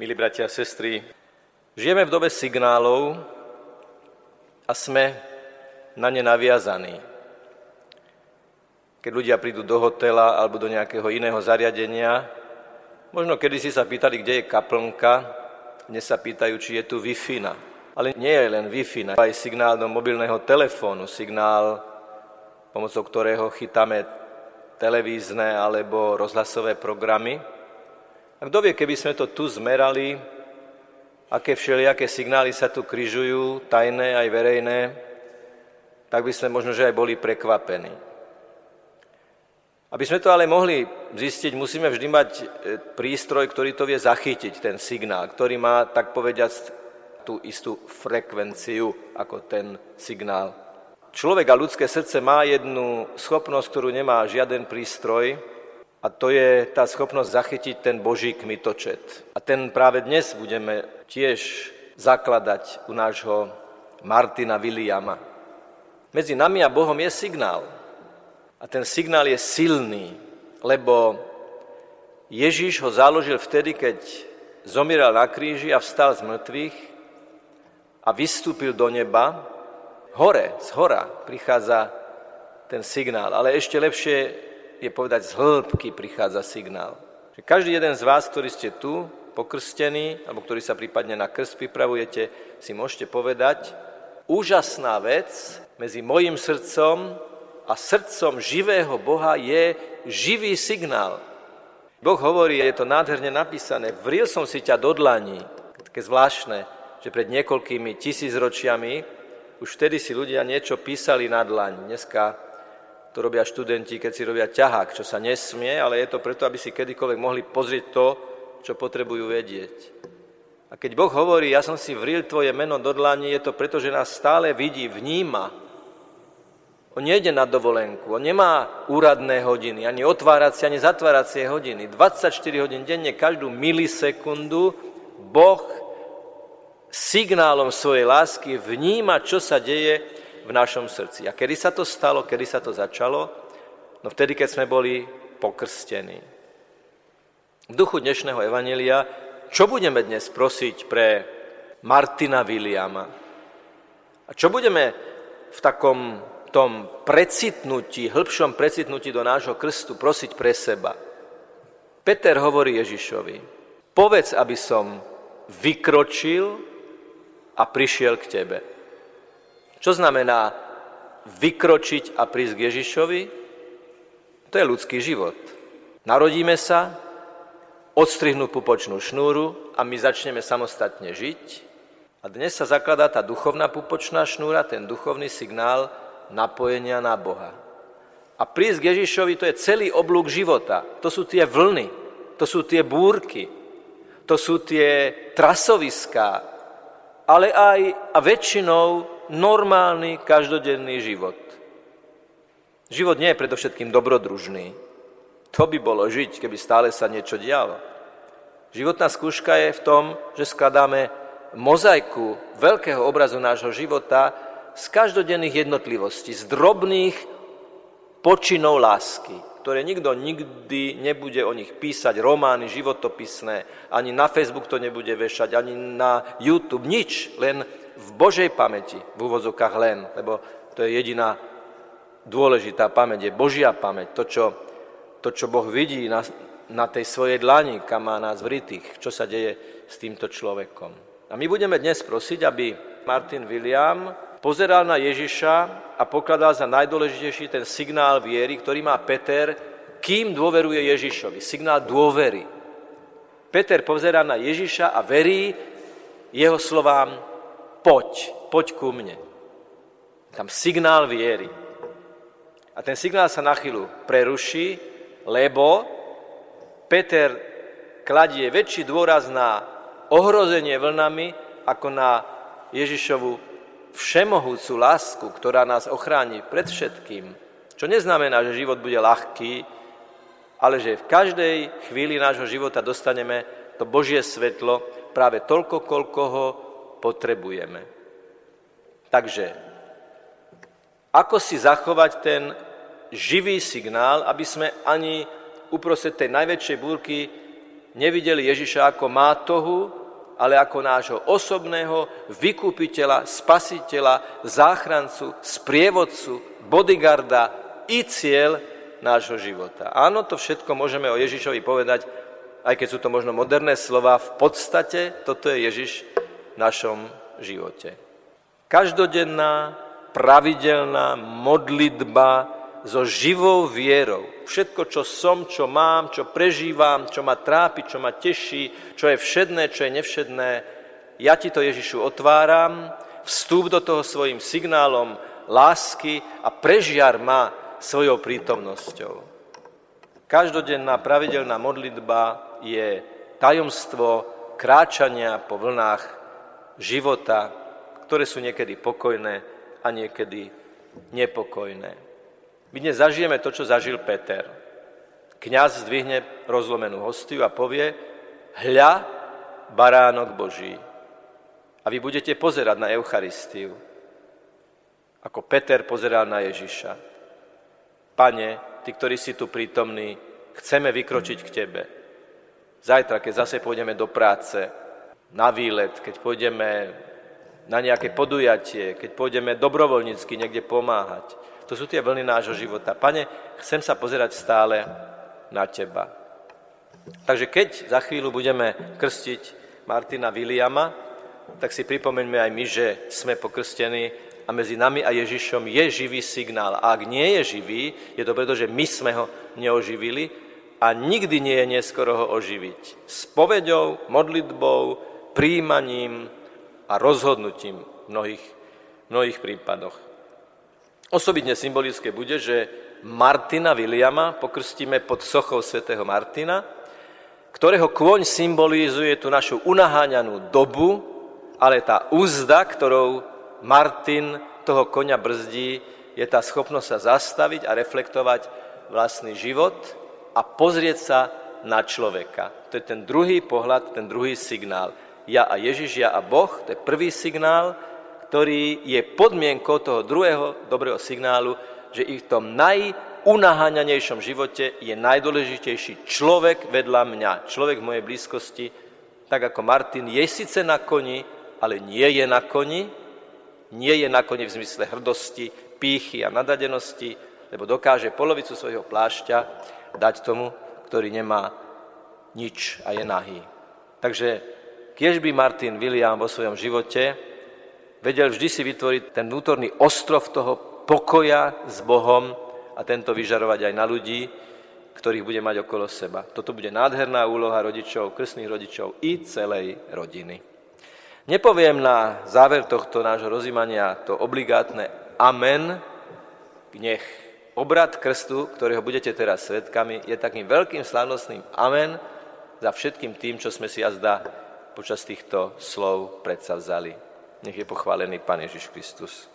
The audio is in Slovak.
Milí bratia a sestry, žijeme v dobe signálov a sme na ne naviazaní. Keď ľudia prídu do hotela alebo do nejakého iného zariadenia, možno kedy si sa pýtali, kde je kaplnka, dnes sa pýtajú, či je tu Wi-Fi. Ale nie je len Wi-Fi, aj signál do mobilného telefónu, signál, pomocou ktorého chytáme televízne alebo rozhlasové programy. A kto vie, keby sme to tu zmerali, aké všelijaké signály sa tu kryžujú, tajné aj verejné, tak by sme možno, že aj boli prekvapení. Aby sme to ale mohli zistiť, musíme vždy mať e, prístroj, ktorý to vie zachytiť, ten signál, ktorý má, tak povediať, tú istú frekvenciu ako ten signál. Človek a ľudské srdce má jednu schopnosť, ktorú nemá žiaden prístroj, a to je tá schopnosť zachytiť ten Boží kmitočet. A ten práve dnes budeme tiež zakladať u nášho Martina Williama. Medzi nami a Bohom je signál. A ten signál je silný, lebo Ježíš ho založil vtedy, keď zomieral na kríži a vstal z mŕtvych a vystúpil do neba. Hore, z hora prichádza ten signál, ale ešte lepšie je povedať, z hĺbky prichádza signál. Že každý jeden z vás, ktorý ste tu, pokrstení, alebo ktorý sa prípadne na krst pripravujete, si môžete povedať, úžasná vec medzi mojim srdcom a srdcom živého Boha je živý signál. Boh hovorí, je to nádherne napísané, vril som si ťa do dlaní. Také zvláštne, že pred niekoľkými tisícročiami už vtedy si ľudia niečo písali na dlaň. Dneska to robia študenti, keď si robia ťahák, čo sa nesmie, ale je to preto, aby si kedykoľvek mohli pozrieť to, čo potrebujú vedieť. A keď Boh hovorí, ja som si vril tvoje meno do dlani, je to preto, že nás stále vidí, vníma, on nejde na dovolenku, on nemá úradné hodiny, ani otváracie, ani zatváracie hodiny. 24 hodín denne, každú milisekundu Boh signálom svojej lásky vníma, čo sa deje v našom srdci. A kedy sa to stalo, kedy sa to začalo? No vtedy, keď sme boli pokrstení. V duchu dnešného evanelia, čo budeme dnes prosiť pre Martina Williama? A čo budeme v takom tom precitnutí, hĺbšom precitnutí do nášho krstu prosiť pre seba. Peter hovorí Ježišovi, povedz, aby som vykročil a prišiel k tebe. Čo znamená vykročiť a prísť k Ježišovi? To je ľudský život. Narodíme sa, odstrihnú pupočnú šnúru a my začneme samostatne žiť. A dnes sa zakladá tá duchovná pupočná šnúra, ten duchovný signál, napojenia na Boha. A prísť k Ježišovi to je celý oblúk života. To sú tie vlny, to sú tie búrky, to sú tie trasoviská, ale aj a väčšinou normálny každodenný život. Život nie je predovšetkým dobrodružný. To by bolo žiť, keby stále sa niečo dialo. Životná skúška je v tom, že skladáme mozaiku veľkého obrazu nášho života, z každodenných jednotlivostí, z drobných počinov lásky, ktoré nikto nikdy nebude o nich písať, romány životopisné, ani na Facebook to nebude vešať, ani na YouTube, nič, len v Božej pamäti, v úvozokách len, lebo to je jediná dôležitá pamäť, je Božia pamäť, to, čo, to, čo Boh vidí na, na tej svojej dlani, kam má nás vritých, čo sa deje s týmto človekom. A my budeme dnes prosiť, aby Martin William pozeral na Ježiša a pokladal za najdôležitejší ten signál viery, ktorý má Peter, kým dôveruje Ježišovi. Signál dôvery. Peter pozerá na Ježiša a verí jeho slovám poď, poď ku mne. Tam signál viery. A ten signál sa na chvíľu preruší, lebo Peter kladie väčší dôraz na ohrozenie vlnami ako na Ježišovu všemohúcu lásku, ktorá nás ochráni pred všetkým, čo neznamená, že život bude ľahký, ale že v každej chvíli nášho života dostaneme to Božie svetlo práve toľko, koľko ho potrebujeme. Takže, ako si zachovať ten živý signál, aby sme ani uprostred tej najväčšej búrky nevideli Ježiša ako mátohu, ale ako nášho osobného vykupiteľa, spasiteľa, záchrancu, sprievodcu, bodyguarda i cieľ nášho života. Áno, to všetko môžeme o Ježišovi povedať, aj keď sú to možno moderné slova, v podstate toto je Ježiš našom živote. Každodenná, pravidelná modlitba so živou vierou. Všetko, čo som, čo mám, čo prežívam, čo ma trápi, čo ma teší, čo je všedné, čo je nevšedné, ja ti to Ježišu otváram, vstúp do toho svojim signálom lásky a prežiar ma svojou prítomnosťou. Každodenná pravidelná modlitba je tajomstvo kráčania po vlnách života, ktoré sú niekedy pokojné a niekedy nepokojné. My dnes zažijeme to, čo zažil Peter. Kňaz zdvihne rozlomenú hostiu a povie, hľa, baránok Boží. A vy budete pozerať na Eucharistiu, ako Peter pozeral na Ježiša. Pane, ty, ktorí si tu prítomní, chceme vykročiť k Tebe. Zajtra, keď zase pôjdeme do práce, na výlet, keď pôjdeme na nejaké podujatie, keď pôjdeme dobrovoľnícky niekde pomáhať, to sú tie vlny nášho života. Pane, chcem sa pozerať stále na Teba. Takže keď za chvíľu budeme krstiť Martina Williama, tak si pripomeňme aj my, že sme pokrstení a medzi nami a Ježišom je živý signál. A ak nie je živý, je to preto, že my sme ho neoživili a nikdy nie je neskoro ho oživiť. S povedou, modlitbou, príjmaním a rozhodnutím v mnohých, mnohých prípadoch. Osobitne symbolické bude, že Martina Williama pokrstíme pod sochou svätého Martina, ktorého kôň symbolizuje tú našu unaháňanú dobu, ale tá úzda, ktorou Martin toho konia brzdí, je tá schopnosť sa zastaviť a reflektovať vlastný život a pozrieť sa na človeka. To je ten druhý pohľad, ten druhý signál. Ja a Ježiš, ja a Boh, to je prvý signál, ktorý je podmienkou toho druhého dobrého signálu, že i v tom najunaháňanejšom živote je najdôležitejší človek vedľa mňa, človek v mojej blízkosti, tak ako Martin je síce na koni, ale nie je na koni, nie je na koni v zmysle hrdosti, pýchy a nadadenosti, lebo dokáže polovicu svojho plášťa dať tomu, ktorý nemá nič a je nahý. Takže kiež by Martin William vo svojom živote vedel vždy si vytvoriť ten vnútorný ostrov toho pokoja s Bohom a tento vyžarovať aj na ľudí, ktorých bude mať okolo seba. Toto bude nádherná úloha rodičov, krstných rodičov i celej rodiny. Nepoviem na záver tohto nášho rozímania to obligátne amen, nech obrad krstu, ktorého budete teraz svetkami, je takým veľkým slavnostným amen za všetkým tým, čo sme si jazda počas týchto slov predsavzali. Nech je pochválený Pán Ježiš Kristus.